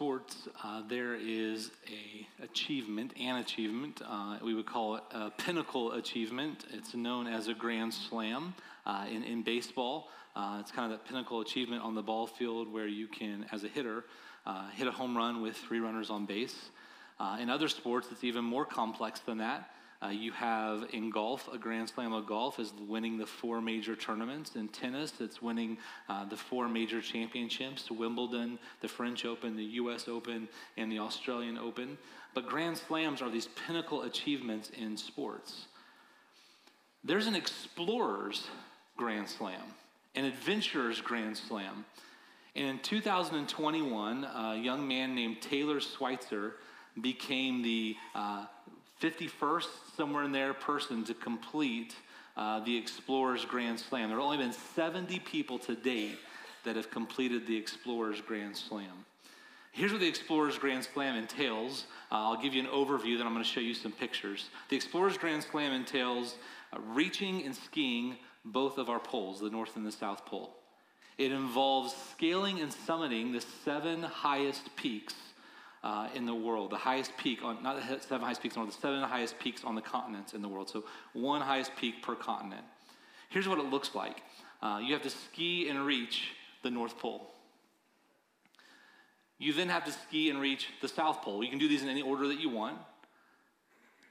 sports, uh, there is a achievement, an achievement. Uh, we would call it a pinnacle achievement. It's known as a grand slam uh, in, in baseball. Uh, it's kind of that pinnacle achievement on the ball field where you can, as a hitter, uh, hit a home run with three runners on base. Uh, in other sports, it's even more complex than that. Uh, you have in golf, a Grand Slam of golf is winning the four major tournaments. In tennis, it's winning uh, the four major championships Wimbledon, the French Open, the US Open, and the Australian Open. But Grand Slams are these pinnacle achievements in sports. There's an explorer's Grand Slam, an adventurer's Grand Slam. And in 2021, a young man named Taylor Sweitzer became the uh, 51st, somewhere in there, person to complete uh, the Explorers Grand Slam. There have only been 70 people to date that have completed the Explorers Grand Slam. Here's what the Explorers Grand Slam entails. Uh, I'll give you an overview, then I'm going to show you some pictures. The Explorers Grand Slam entails uh, reaching and skiing both of our poles, the North and the South Pole. It involves scaling and summiting the seven highest peaks uh, in the world, the highest peak on, not the seven highest peaks world, the seven highest peaks on the continents in the world. So one highest peak per continent. Here's what it looks like uh, you have to ski and reach the North Pole. You then have to ski and reach the South Pole. You can do these in any order that you want.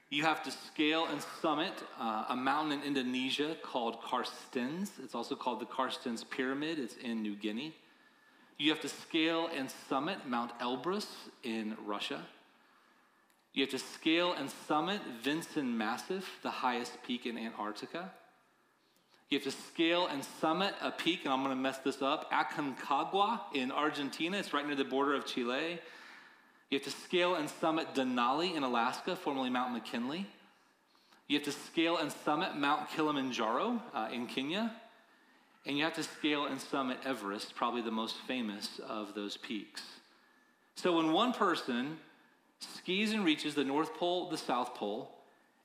You have to scale and summit uh, a mountain in Indonesia called Carstensz. It's also called the Carstensz Pyramid. It's in New Guinea. You have to scale and summit Mount Elbrus in Russia. You have to scale and summit Vinson Massif, the highest peak in Antarctica. You have to scale and summit a peak, and I'm going to mess this up, Aconcagua in Argentina. It's right near the border of Chile. You have to scale and summit Denali in Alaska, formerly Mount McKinley. You have to scale and summit Mount Kilimanjaro uh, in Kenya. And you have to scale and summit Everest, probably the most famous of those peaks. So when one person skis and reaches the North Pole, the South Pole,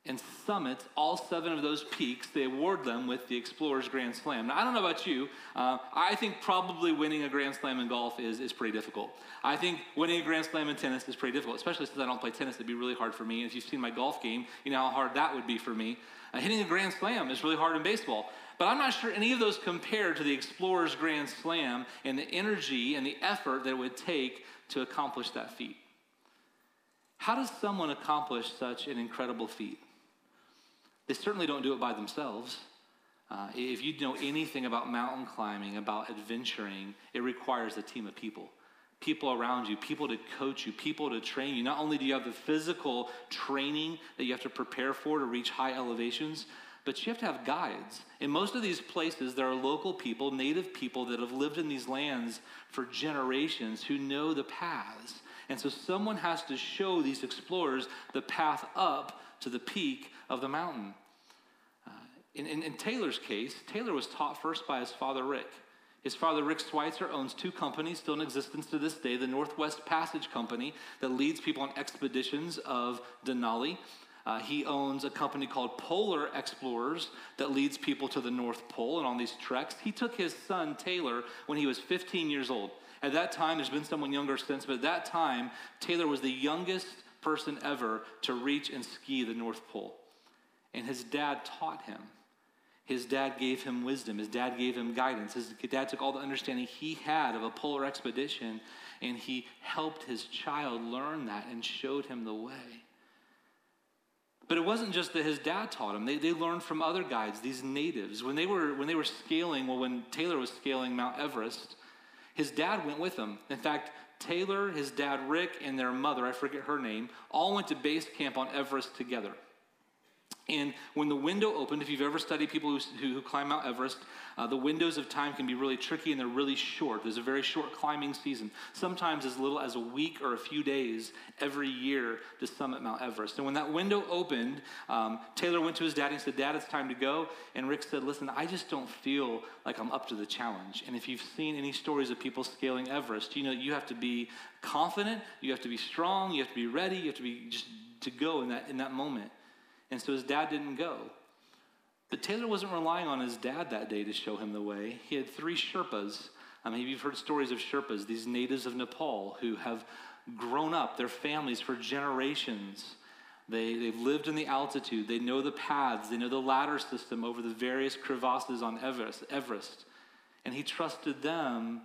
and summits all seven of those peaks, they award them with the Explorers Grand Slam. Now, I don't know about you. Uh, I think probably winning a Grand Slam in golf is, is pretty difficult. I think winning a Grand Slam in tennis is pretty difficult, especially since I don't play tennis. It'd be really hard for me. And if you've seen my golf game, you know how hard that would be for me. Uh, hitting a Grand Slam is really hard in baseball. But I'm not sure any of those compare to the Explorers Grand Slam and the energy and the effort that it would take to accomplish that feat. How does someone accomplish such an incredible feat? They certainly don't do it by themselves. Uh, if you know anything about mountain climbing, about adventuring, it requires a team of people. People around you, people to coach you, people to train you. Not only do you have the physical training that you have to prepare for to reach high elevations, but you have to have guides. In most of these places, there are local people, native people that have lived in these lands for generations who know the paths. And so someone has to show these explorers the path up to the peak of the mountain. Uh, in, in, in Taylor's case, Taylor was taught first by his father, Rick. His father, Rick Sweitzer, owns two companies still in existence to this day the Northwest Passage Company that leads people on expeditions of Denali. Uh, he owns a company called Polar Explorers that leads people to the North Pole and on these treks. He took his son, Taylor, when he was 15 years old. At that time, there's been someone younger since, but at that time, Taylor was the youngest person ever to reach and ski the North Pole. And his dad taught him. His dad gave him wisdom. His dad gave him guidance. His dad took all the understanding he had of a polar expedition and he helped his child learn that and showed him the way. But it wasn't just that his dad taught him. They, they learned from other guides, these natives. When they, were, when they were scaling, well, when Taylor was scaling Mount Everest, his dad went with him. In fact, Taylor, his dad Rick, and their mother, I forget her name, all went to base camp on Everest together. And when the window opened, if you've ever studied people who, who, climb Mount Everest, uh, the windows of time can be really tricky and they're really short. There's a very short climbing season, sometimes as little as a week or a few days every year to summit Mount Everest. And when that window opened, um, Taylor went to his dad and said, Dad, it's time to go. And Rick said, Listen, I just don't feel like I'm up to the challenge. And if you've seen any stories of people scaling Everest, you know you have to be confident, you have to be strong, you have to be ready, you have to be just to go in that, in that moment. And so his dad didn't go. But Taylor wasn't relying on his dad that day to show him the way. He had three Sherpas I mean, you've heard stories of Sherpas, these natives of Nepal who have grown up, their families for generations. They, they've lived in the altitude. They know the paths. They know the ladder system over the various crevasses on Everest. Everest. And he trusted them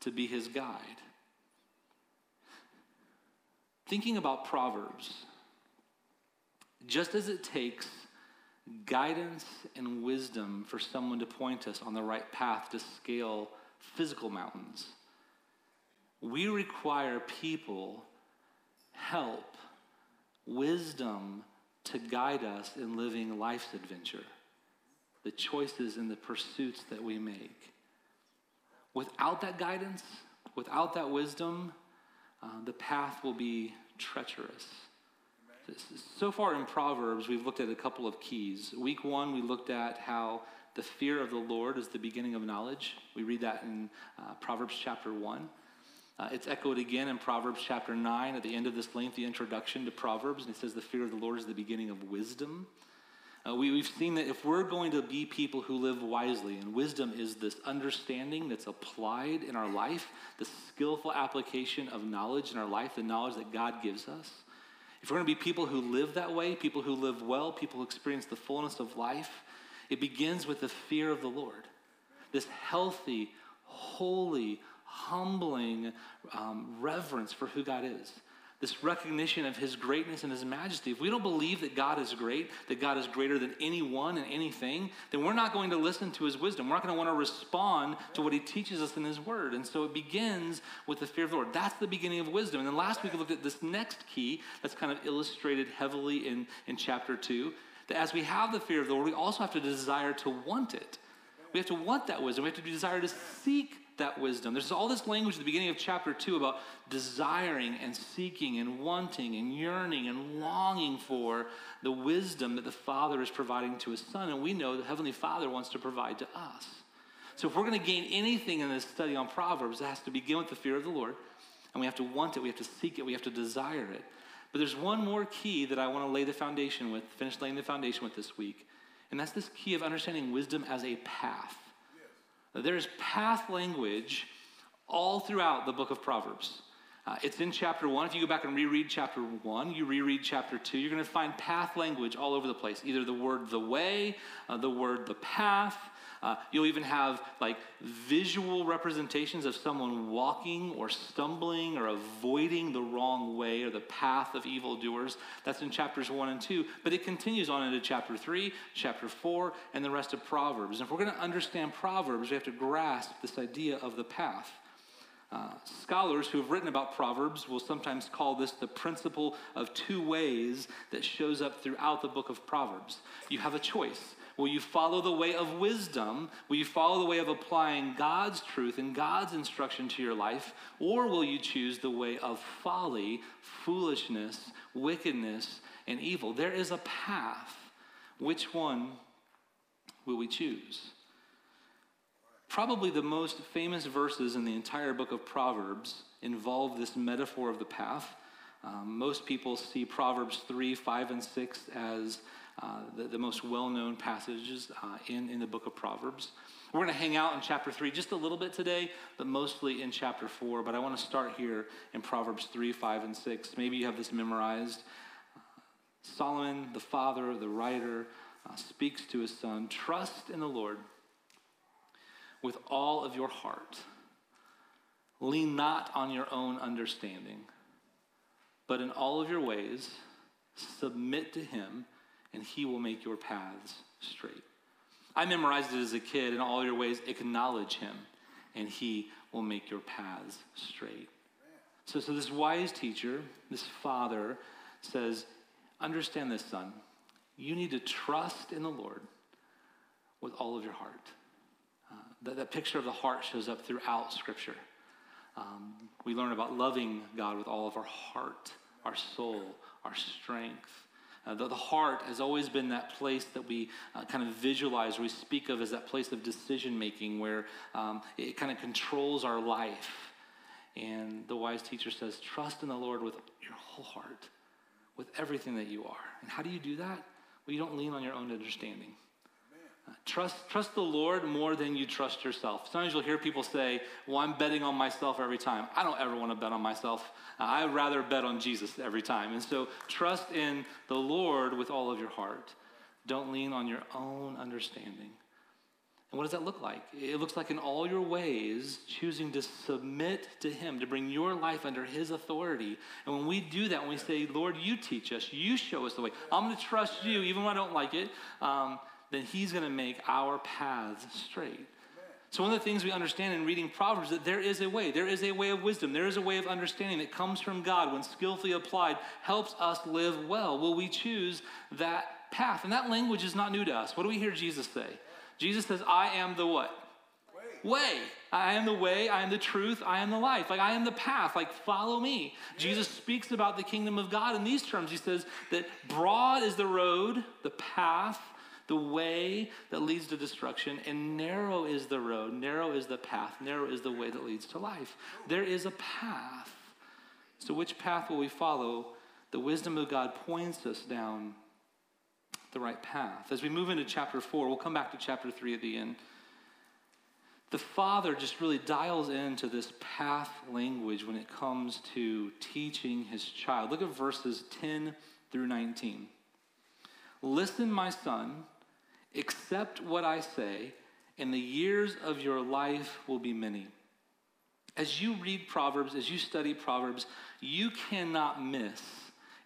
to be his guide. Thinking about Proverbs, just as it takes guidance and wisdom for someone to point us on the right path to scale physical mountains. We require people help, wisdom to guide us in living life's adventure, the choices and the pursuits that we make. Without that guidance, without that wisdom, uh, the path will be treacherous. So far in Proverbs, we've looked at a couple of keys. Week one, we looked at how the fear of the Lord is the beginning of knowledge. We read that in uh, Proverbs chapter 1. Uh, it's echoed again in Proverbs chapter 9 at the end of this lengthy introduction to Proverbs. And it says, The fear of the Lord is the beginning of wisdom. Uh, we, we've seen that if we're going to be people who live wisely, and wisdom is this understanding that's applied in our life, the skillful application of knowledge in our life, the knowledge that God gives us. If we're going to be people who live that way, people who live well, people who experience the fullness of life, it begins with the fear of the Lord. This healthy, holy, humbling um, reverence for who God is. This recognition of his greatness and his majesty. If we don't believe that God is great, that God is greater than anyone and anything, then we're not going to listen to his wisdom. We're not going to want to respond to what he teaches us in his word. And so it begins with the fear of the Lord. That's the beginning of wisdom. And then last week we looked at this next key that's kind of illustrated heavily in, in chapter 2 that as we have the fear of the Lord, we also have to desire to want it. We have to want that wisdom. We have to desire to seek that wisdom. There's all this language at the beginning of chapter 2 about desiring and seeking and wanting and yearning and longing for the wisdom that the Father is providing to his Son. And we know the Heavenly Father wants to provide to us. So if we're going to gain anything in this study on Proverbs, it has to begin with the fear of the Lord. And we have to want it, we have to seek it, we have to desire it. But there's one more key that I want to lay the foundation with, finish laying the foundation with this week. And that's this key of understanding wisdom as a path. There's path language all throughout the book of Proverbs. Uh, it's in chapter one. If you go back and reread chapter one, you reread chapter two, you're going to find path language all over the place. Either the word the way, uh, the word the path, uh, you'll even have like visual representations of someone walking or stumbling or avoiding the wrong way or the path of evildoers. That's in chapters one and two. But it continues on into chapter three, chapter four, and the rest of Proverbs. And if we're going to understand Proverbs, we have to grasp this idea of the path. Uh, scholars who have written about Proverbs will sometimes call this the principle of two ways that shows up throughout the book of Proverbs. You have a choice. Will you follow the way of wisdom? Will you follow the way of applying God's truth and God's instruction to your life? Or will you choose the way of folly, foolishness, wickedness, and evil? There is a path. Which one will we choose? Probably the most famous verses in the entire book of Proverbs involve this metaphor of the path. Um, most people see Proverbs 3, 5, and 6 as the, the, most well known passages uh, in, in the book of Proverbs. We're going to hang out in chapter 3 just a little bit today, but mostly in chapter 4. But I want to start here in Proverbs 3, 5, and 6. Maybe you have this memorized. Solomon, the father, the writer, uh, speaks to his son Trust in the Lord with all of your heart. Lean not on your own understanding, but in all of your ways, submit to him and he will make your paths straight. I memorized it as a kid. In all your ways, acknowledge him, and he will make your paths straight. So, so this wise teacher, this father, says, Understand this, son. You need to trust in the Lord with all of your heart. Uh, that, that picture of the heart shows up throughout Scripture. Um, we learn about loving God with all of our heart, our soul, our strength, uh, the, the, heart has always been that place that we uh, kind of visualize, we speak of as that place of decision making where um, it kind of controls our life. And the wise teacher says, Trust in the Lord with your whole heart, with everything that you are. And how do you do that? Well, you don't lean on your own understanding. Trust, trust the Lord more than you trust yourself. Sometimes you'll hear people say, Well, I'm betting on myself every time. I don't ever want to bet on myself. Uh, I'd rather bet on Jesus every time. And so trust in the Lord with all of your heart. Don't lean on your own understanding. And what does that look like? It looks like in all your ways, choosing to submit to Him, to bring your life under His authority. And when we do that, when we say, Lord, you teach us, you show us the way, I'm going to trust you, even when I don't like it. Um, then He's going to make our paths straight. So, one of the things we understand in reading Proverbs that there is a way. There is a way of wisdom. There is a way of understanding that comes from God when skillfully applied, helps us live well. Will we choose that path? And that language is not new to us. What do we hear Jesus say? Jesus says, I am the what? Way. way. I am the way, I am the truth, I am the life. Like I am the path, like follow me. Jesus speaks about the kingdom of God in these terms. He says that broad is the road, the path the way that leads to destruction, and narrow is the road, narrow is the path, narrow is the way that leads to life. There is a path. So, which path will we follow? The wisdom of God points us down the right path. As we move into chapter four, we'll come back to chapter three at the end. The father just really dials into this path language when it comes to teaching his child. Look at verses 10 through 19. Listen, my son Accept what I say, and the years of your life will be many. As you read Proverbs, as you study Proverbs, you cannot miss.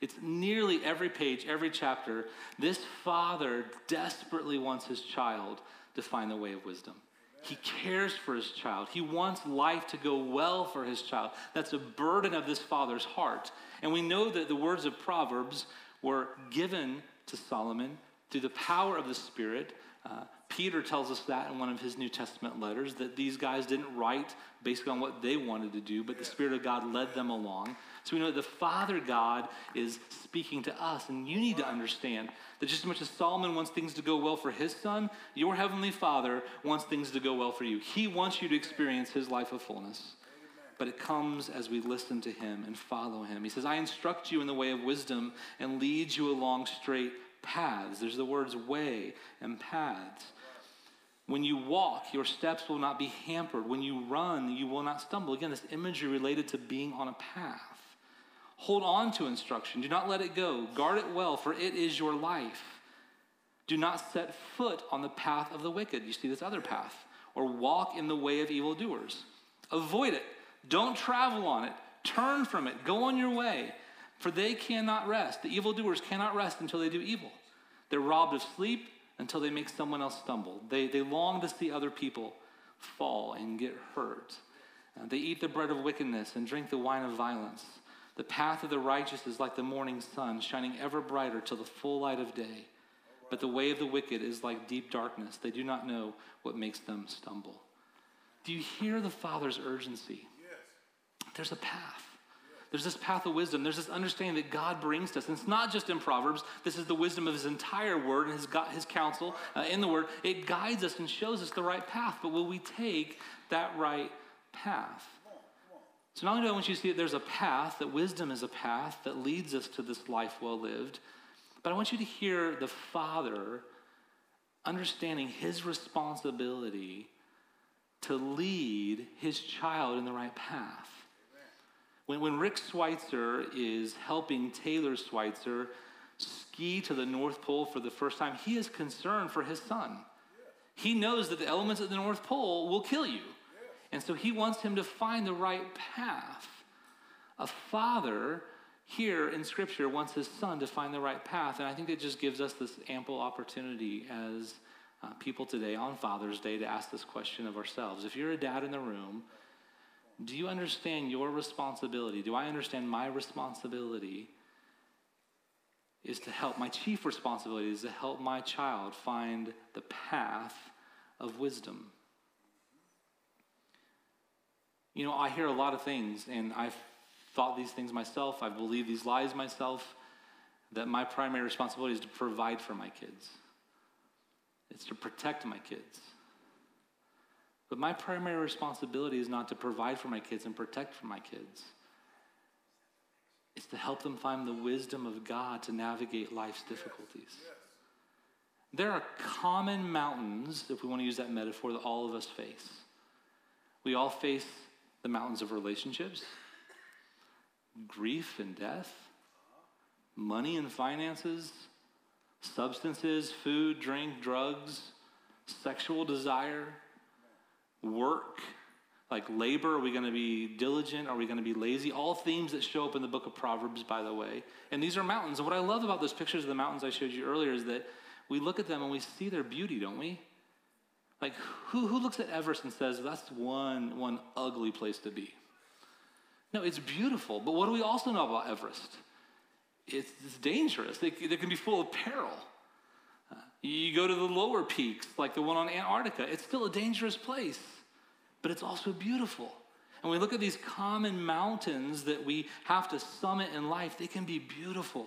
It's nearly every page, every chapter. This father desperately wants his child to find the way of wisdom. He cares for his child. He wants life to go well for his child. That's a burden of this father's heart. And we know that the words of Proverbs were given to Solomon through the power of the Spirit. Uh, Peter tells us that in one of his New Testament letters that these guys didn't write based on what they wanted to do, but the Spirit of God led them along. So we know that the Father God is speaking to us, and you need to understand that just as much as Solomon wants things to go well for his son, your Heavenly Father wants things to go well for you. He wants you to experience his life of fullness. But it comes as we listen to him and follow him. He says, I instruct you in the way of wisdom and lead you along straight paths. There's the words way and paths. When you walk, your steps will not be hampered. When you run, you will not stumble. Again, this imagery related to being on a path. Hold on to instruction. Do not let it go. Guard it well, for it is your life. Do not set foot on the path of the wicked. You see this other path. Or walk in the way of evildoers. Avoid it. Don't travel on it. Turn from it. Go on your way for they cannot rest. The evildoers cannot rest until they do evil. They're robbed of sleep until they make someone else stumble. They, they long to see other people fall and get hurt. Uh, they eat the bread of wickedness and drink the wine of violence. The path of the righteous is like the morning sun, shining ever brighter till the full light of day. But the way of the wicked is like deep darkness. They do not know what makes them stumble. Do you hear the Father's urgency? Yes. There's a path. There's this path of wisdom. There's this understanding that God brings to us. And it's not just in Proverbs. This is the wisdom of his entire word and his, his counsel uh, in the word. It guides us and shows us the right path. But will we take that right path? So not only do I want you to see that there's a path, that wisdom is a path that leads us to this life well lived, but I want you to hear the Father understanding his responsibility to lead his child in the right path. When, when Rick Sweitzer is helping Taylor Sweitzer ski to the North Pole for the first time, he is concerned for his son. He knows that the elements at the North Pole will kill you. And so he wants him to find the right path. A father here in Scripture wants his son to find the right path. And I think it just gives us this ample opportunity as uh, people today on Father's Day to ask this question of ourselves. If you're a dad in the room, do you understand your responsibility? Do I understand my responsibility is to help? My chief responsibility is to help my child find the path of wisdom. You know, I hear a lot of things, and I've thought these things myself. I've believed these lies myself. That my primary responsibility is to provide for my kids, it's to protect my kids. But my primary responsibility is not to provide for my kids and protect for my kids. It's to help them find the wisdom of God to navigate life's difficulties. There are common mountains, if we want to use that metaphor, that all of us face. We all face the mountains of relationships, grief and death, money and finances, substances, food, drink, drugs, sexual desire, work, like labor, are we going to be diligent? Are we going to be lazy? All themes that show up in the book of Proverbs, by the way. And these are mountains. And what I love about those pictures of the mountains I showed you earlier is that we look at them and we see their beauty, don't we? Like, who, who looks at Everest and says, that's one, one ugly place to be? No, it's beautiful. But what do we also know about Everest? It's, dangerous, they, they can be full of peril. Uh, you go to the lower peaks, like the one on Antarctica, it's still a dangerous place but it's also beautiful. And we look at these common mountains that we have to summit in life, they can be beautiful.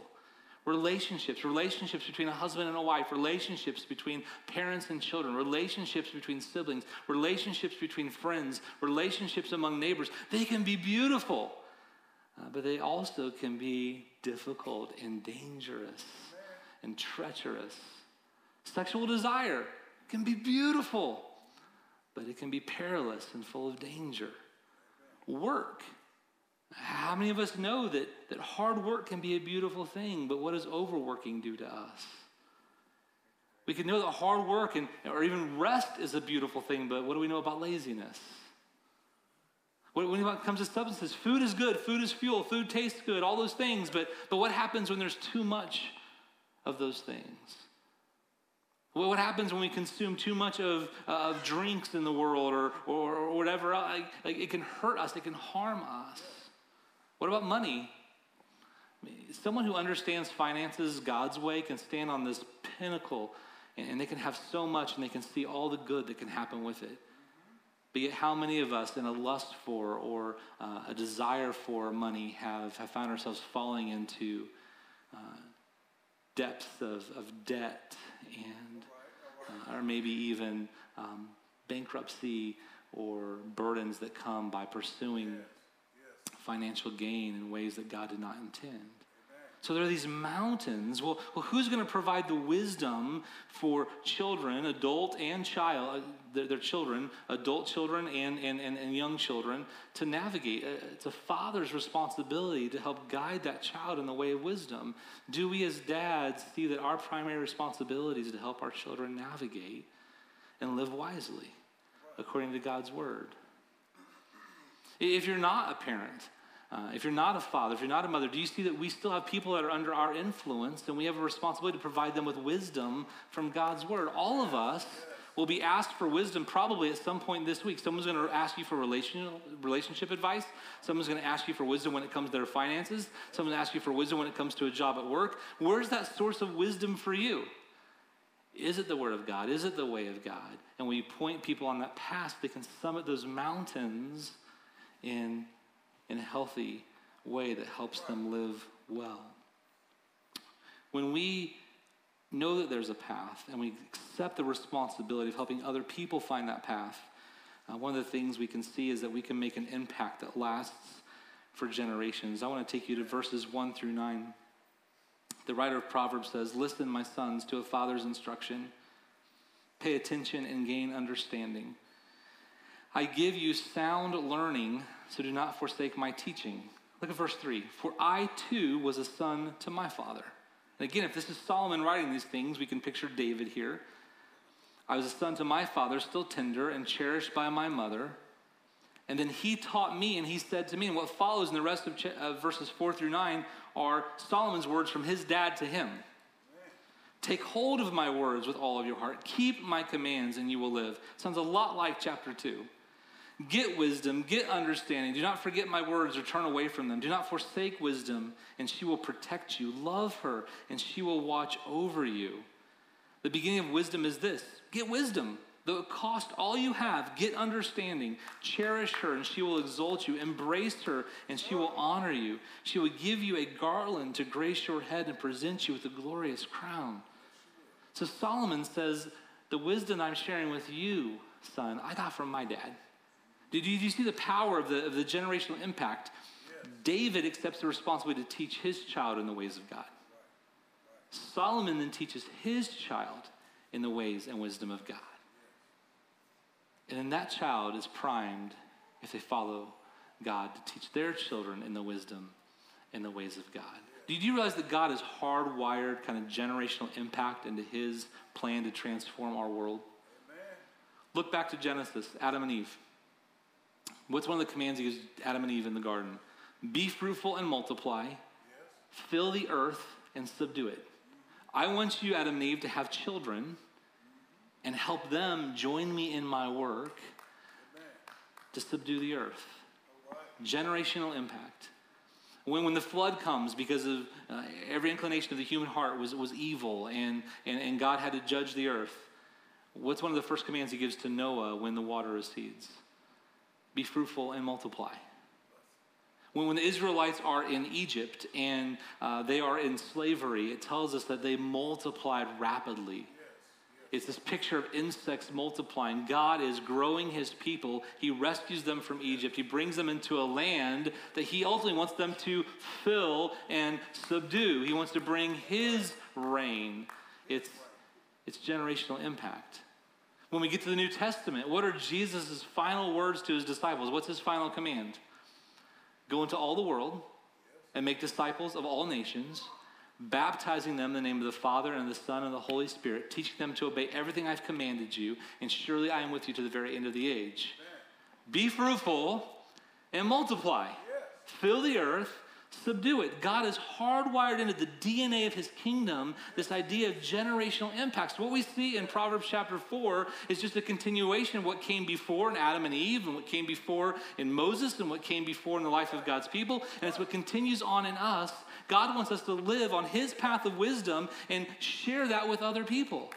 Relationships, relationships between a husband and a wife, relationships between parents and children, relationships between siblings, relationships between friends, relationships among neighbors, they can be beautiful. Uh, but they also can be difficult and dangerous and treacherous. Sexual desire can be beautiful but it can be perilous and full of danger. Work. How many of us know that, that hard work can be a beautiful thing, but what does overworking do to us? We can know that hard work and, or even rest is a beautiful thing, but what do we know about laziness? When it comes to substances, food is good, food is fuel, food tastes good, all those things, but, but what happens when there's too much of those things? What happens when we consume too much of, uh, of drinks in the world or, or, or whatever? Like, like it can hurt us, it can harm us. What about money? Someone who understands finances God's way can stand on this pinnacle and, and they can have so much and they can see all the good that can happen with it. But yet, how many of us, in a lust for or uh, a desire for money, have, have found ourselves falling into uh, depths of, of debt and uh, or maybe even um, bankruptcy or burdens that come by pursuing financial gain in ways that God did not intend. So there are these mountains. Well, well who's going to provide the wisdom for children, adult and child, uh, their, their, children, adult children and, and, and, and, young children, to navigate? Uh, it's a father's responsibility to help guide that child in the way of wisdom. Do we as dads see that our primary responsibility is to help our children navigate and live wisely according to God's word? If you're not a parent, uh, if you're not a father, if you're not a mother, do you see that we still have people that are under our influence and we have a responsibility to provide them with wisdom from God's word? All of us will be asked for wisdom probably at some point this week. Someone's going to ask you for relationship advice. Someone's going to ask you for wisdom when it comes to their finances. Someone's going to ask you for wisdom when it comes to a job at work. Where's that source of wisdom for you? Is it the Word of God? Is it the way of God? And when you point people on that path, they can summit those mountains in in a healthy way that helps them live well. When we know that there's a path and we accept the responsibility of helping other people find that path, uh, one of the things we can see is that we can make an impact that lasts for generations. I want to take you to verses 1 through 9. The writer of Proverbs says, Listen, my sons, to a father's instruction. Pay attention and gain understanding. I give you sound learning so do not forsake my teaching. Look at verse 3. For I too was a son to my father. And again, if this is Solomon writing these things, we can picture David here. I was a son to my father, still tender and cherished by my mother. And then he taught me, and he said to me, and what follows in the rest of, ch- uh, verses 4 through 9 are Solomon's words from his dad to him. Take hold of my words with all of your heart. Keep my commands, and you will live. Sounds a lot like chapter 2. Get wisdom, get understanding. Do not forget my words or turn away from them. Do not forsake wisdom, and she will protect you. Love her, and she will watch over you. The beginning of wisdom is this get wisdom. Though it cost all you have, get understanding. Cherish her, and she will exalt you. Embrace her, and she will honor you. She will give you a garland to grace your head and present you with a glorious crown. So Solomon says, The wisdom I'm sharing with you, son, I got from my dad. Did you, did you see the power of the, of the generational impact? David accepts the responsibility to teach his child in the ways of God. Solomon then teaches his child in the ways and wisdom of God. And then that child is primed, if they follow God, to teach their children in the wisdom and the ways of God. Do you realize that God has hardwired kind of generational impact into his plan to transform our world? Amen. Look back to Genesis, Adam and Eve. What's one of the commands he gives Adam and Eve in the garden? Be fruitful and multiply, yes. fill the earth and subdue it. I want you, Adam and Eve, to have children and help them join me in my work Amen. to subdue the earth. Right. Generational impact. When, when the flood comes, because of uh, every inclination of the human heart was, was evil and, and, and God had to judge the earth, what's one of the first commands he gives to Noah when the water recedes? Be fruitful and multiply. When, when the Israelites are in Egypt and uh, they are in slavery, it tells us that they multiplied rapidly. It's this picture of insects multiplying. God is growing his people. He rescues them from Egypt. He brings them into a land that he ultimately wants them to fill and subdue. He wants to bring his reign. It's, it's generational impact. When we get to the New Testament, what are Jesus' final words to his disciples? What's his final command? Go into all the world and make disciples of all nations baptizing them in the name of the Father and the Son and the Holy Spirit, teaching them to obey everything I've commanded you, and surely I am with you to the very end of the age. Amen. Be fruitful and multiply. Yes. Fill the earth, subdue it. God has hardwired into the DNA of his kingdom this idea of generational impacts. What we see in Proverbs chapter 4 is just a continuation of what came before in Adam and Eve, and what came before in Moses, and what came before in the life of God's people. And it's what continues on in us God wants us to live on His path of wisdom and share that with other people.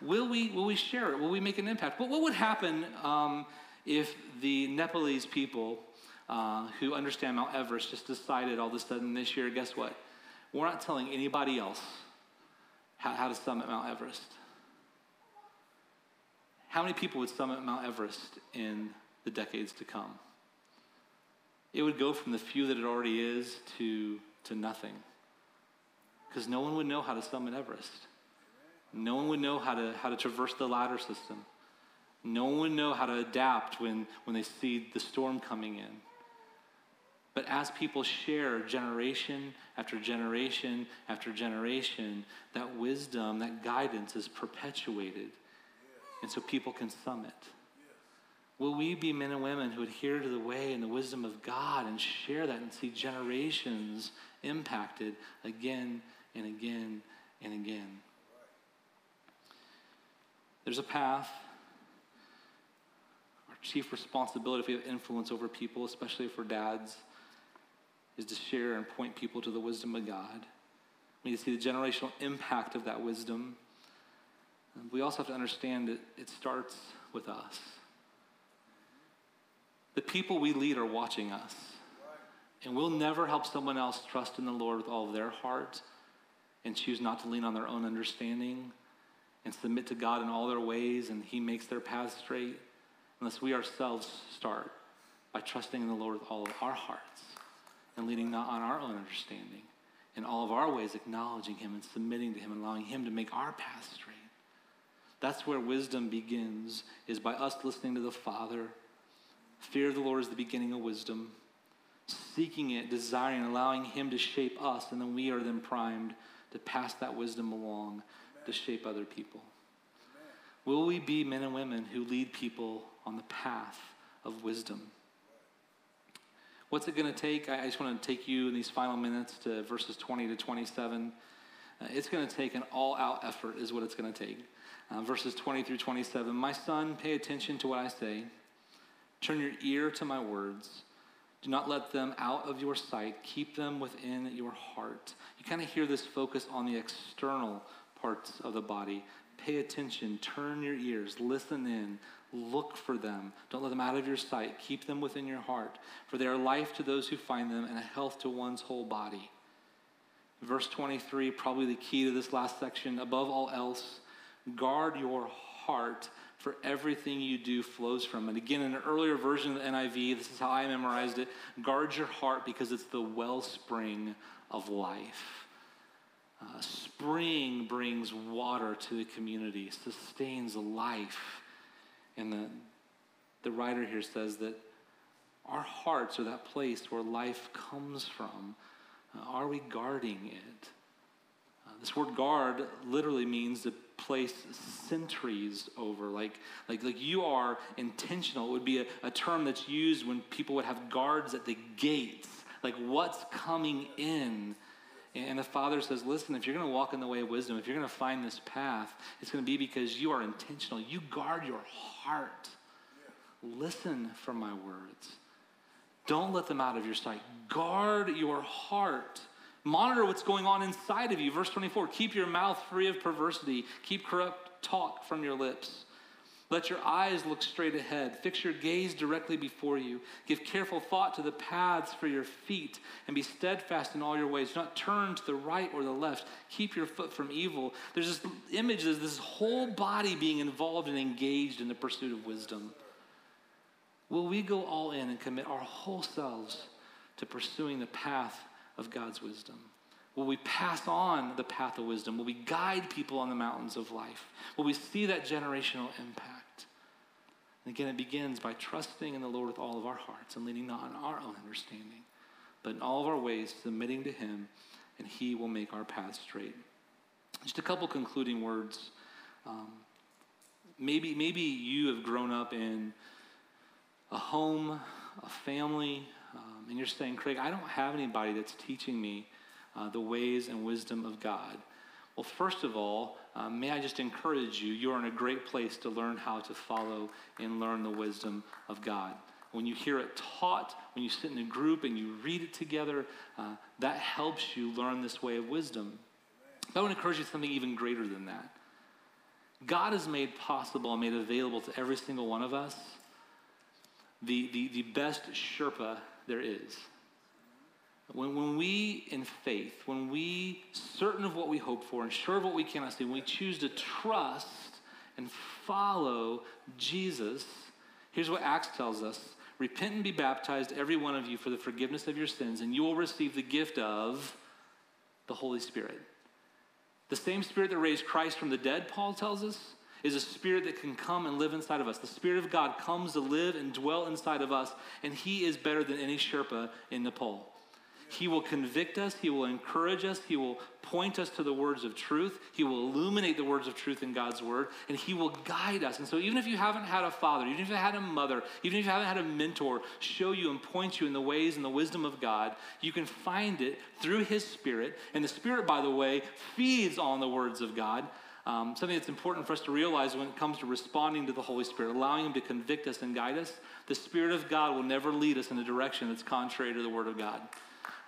Will we, will we share it? Will we make an impact? But what would happen um, if the Nepalese people uh, who understand Mount Everest just decided all of a sudden this year, guess what? We're not telling anybody else how, how to summit Mount Everest. How many people would summit Mount Everest in the decades to come? It would go from the few that it already is to to nothing. Because no one would know how to summit Everest. No one would know how to, how to traverse the ladder system. No one would know how to adapt when, when they see the storm coming in. But as people share generation after generation after generation, that wisdom, that guidance is perpetuated. And so people can summit. Will we be men and women who adhere to the way and the wisdom of God and share that and see generations impacted again and again and again? There's a path. Our chief responsibility if we have influence over people, especially for dads, is to share and point people to the wisdom of God. We need to see the generational impact of that wisdom. We also have to understand that it starts with us. The people we lead are watching us. And we'll never help someone else trust in the Lord with all of their heart and choose not to lean on their own understanding and submit to God in all their ways and He makes their paths straight unless we ourselves start by trusting in the Lord with all of our hearts and leading not on our own understanding. In all of our ways, acknowledging Him and submitting to Him and allowing Him to make our path straight. That's where wisdom begins, is by us listening to the Father Fear of the Lord is the beginning of wisdom. Seeking it, desiring, allowing Him to shape us, and then we are then primed to pass that wisdom along to shape other people. Will we be men and women who lead people on the path of wisdom? What's it going to take? I just want to take you in these final minutes to verses 20 to 27. Uh, it's going to take an all out effort, is what it's going to take. Uh, verses 20 through 27. My son, pay attention to what I say. Turn your ear to my words. Do not let them out of your sight. Keep them within your heart. You kind of hear this focus on the external parts of the body. Pay attention. Turn your ears. Listen in. Look for them. Don't let them out of your sight. Keep them within your heart. For they are life to those who find them and a health to one's whole body. Verse 23, probably the key to this last section. Above all else, guard your heart for everything you do flows from it. Again, in an earlier version of the NIV, this is how I memorized it guard your heart because it's the wellspring of life. Uh, spring brings water to the community, sustains life. And the, the writer here says that our hearts are that place where life comes from. Uh, are we guarding it? Uh, this word guard literally means to place sentries over. Like, like, like you are intentional. It would be a, a term that's used when people would have guards at the gates. Like, what's coming in? And the Father says, listen, if you're going to walk in the way of wisdom, if you're going to find this path, it's going to be because you are intentional. You guard your heart. Listen for my words. Don't let them out of your sight. Guard your heart. Monitor what's going on inside of you. Verse 24 keep your mouth free of perversity, keep corrupt talk from your lips. Let your eyes look straight ahead. Fix your gaze directly before you. Give careful thought to the paths for your feet and be steadfast in all your ways. Do not turn to the right or the left. Keep your foot from evil. There's this image of this whole body being involved and engaged in the pursuit of wisdom. Will we go all in and commit our whole selves to pursuing the path of God's wisdom? Will we pass on the path of wisdom? Will we guide people on the mountains of life? Will we see that generational impact? And again, it begins by trusting in the Lord with all of our hearts and leaning not on our own understanding, but in all of our ways submitting to Him, and He will make our path straight. Just a couple concluding words. Um, maybe, maybe you have grown up in a home, a family, um, and you're saying, Craig, I don't have anybody that's teaching me uh, the ways and wisdom of God. Well, first of all, uh, may I just encourage you, you're in a great place to learn how to follow and learn the wisdom of God. When you hear it taught, when you sit in a group and you read it together, uh, that helps you learn this way of wisdom. But I want to encourage you something even greater than that. God has made possible and made available to every single one of us the, the, the best Sherpa there is. When, when we, in faith, when we, certain of what we hope for and sure of what we cannot see, when we choose to trust and follow Jesus, here's what Acts tells us Repent and be baptized, every one of you, for the forgiveness of your sins, and you will receive the gift of the Holy Spirit. The same Spirit that raised Christ from the dead, Paul tells us, is a spirit that can come and live inside of us. The Spirit of God comes to live and dwell inside of us, and He is better than any Sherpa in Nepal. He will convict us, He will encourage us, He will point us to the words of truth, He will illuminate the words of truth in God's Word, and He will guide us. And so, even if you haven't had a father, even if you had a mother, even if you haven't had a mentor show you and point you in the ways and the wisdom of God, you can find it through His Spirit. And the Spirit, by the way, feeds on the words of God. Um, something that's important for us to realize when it comes to responding to the Holy Spirit, allowing Him to convict us and guide us, the Spirit of God will never lead us in a direction that's contrary to the Word of God.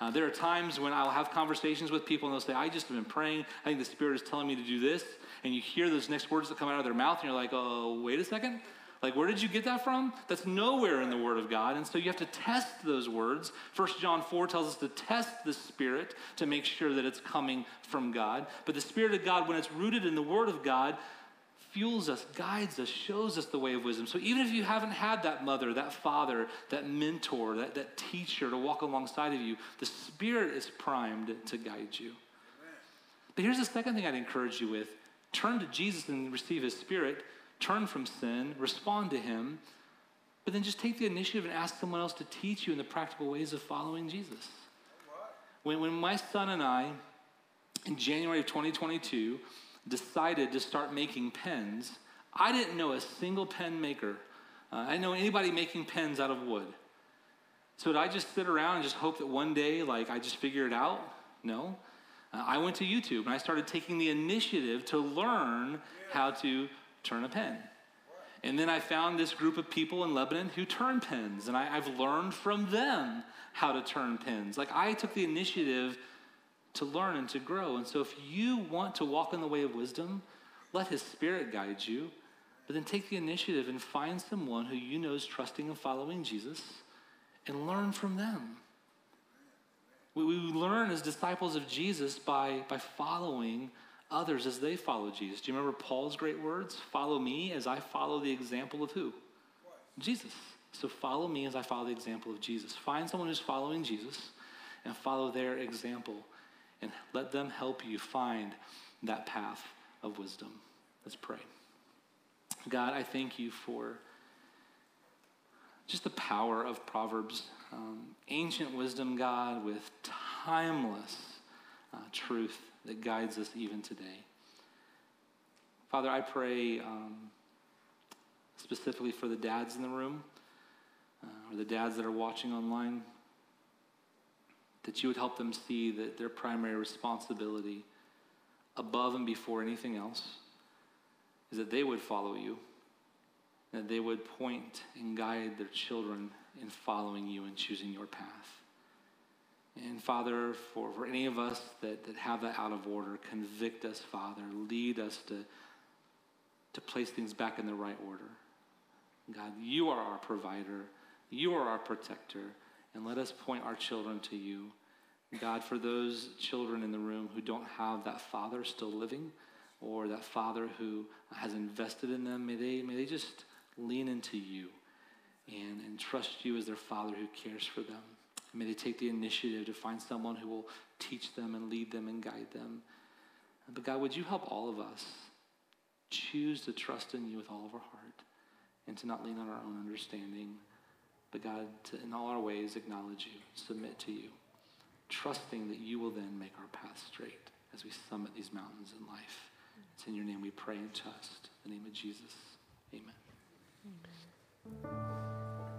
Uh, there are times when I'll have conversations with people and they'll say, I just have been praying. I think the Spirit is telling me to do this. And you hear those next words that come out of their mouth and you're like, oh, wait a second. Like, where did you get that from? That's nowhere in the Word of God. And so you have to test those words. First John 4 tells us to test the Spirit to make sure that it's coming from God. But the Spirit of God, when it's rooted in the Word of God, fuels us, guides us, shows us the way of wisdom. So even if you haven't had that mother, that father, that mentor, that, that teacher to walk alongside of you, the Spirit is primed to guide you. But here's the second thing I'd encourage you with turn to Jesus and receive His Spirit turn from sin, respond to Him, but then just take the initiative and ask someone else to teach you in the practical ways of following Jesus. When, when my son and I, in January of 2022, decided to start making pens, I didn't know a single pen maker. Uh, I didn't know anybody making pens out of wood. So did I just sit around and just hope that one day, like, I just figure it out? No. Uh, I went to YouTube and I started taking the initiative to learn how to turn a pen. And then I found this group of people in Lebanon who turn pens, and I, have learned from them how to turn pens. Like I took the initiative to learn and to grow. And so if you want to walk in the way of wisdom, let His Spirit guide you, but then take the initiative and find someone who you know is trusting and following Jesus and learn from them. We, we learn as disciples of Jesus by, by following others as they follow Jesus. Do you remember Paul's great words? Follow me as I follow the example of who? Jesus. So follow me as I follow the example of Jesus. Find someone who's following Jesus and follow their example. And let them help you find that path of wisdom. Let's pray. God, I thank you for just the power of Proverbs. Um, ancient wisdom, God, with timeless uh, truth that guides us even today. Father, I pray um, specifically for the dads in the room uh, or the dads that are watching online that you would help them see that their primary responsibility above and before anything else is that they would follow you, that they would point and guide their children in following you and choosing your path. And Father, for, for any of us that, that have that out of order, convict us, Father. Lead us to, to place things back in the right order. God, you are our provider, you are our protector, and let us point our children to you. God, for those children in the room who don't have that father still living, or that father who has invested in them, may they, may they just lean into you and, and trust you as their father who cares for them. May they take the initiative to find someone who will teach them and lead them and guide them. But God, would you help all of us choose to trust in you with all of our heart and to not lean on our own understanding, but God, to in all our ways acknowledge you, submit to you, trusting that you will then make our path straight as we summit these mountains in life. It's in your name we pray and trust. In the name of Jesus. Amen. Amen.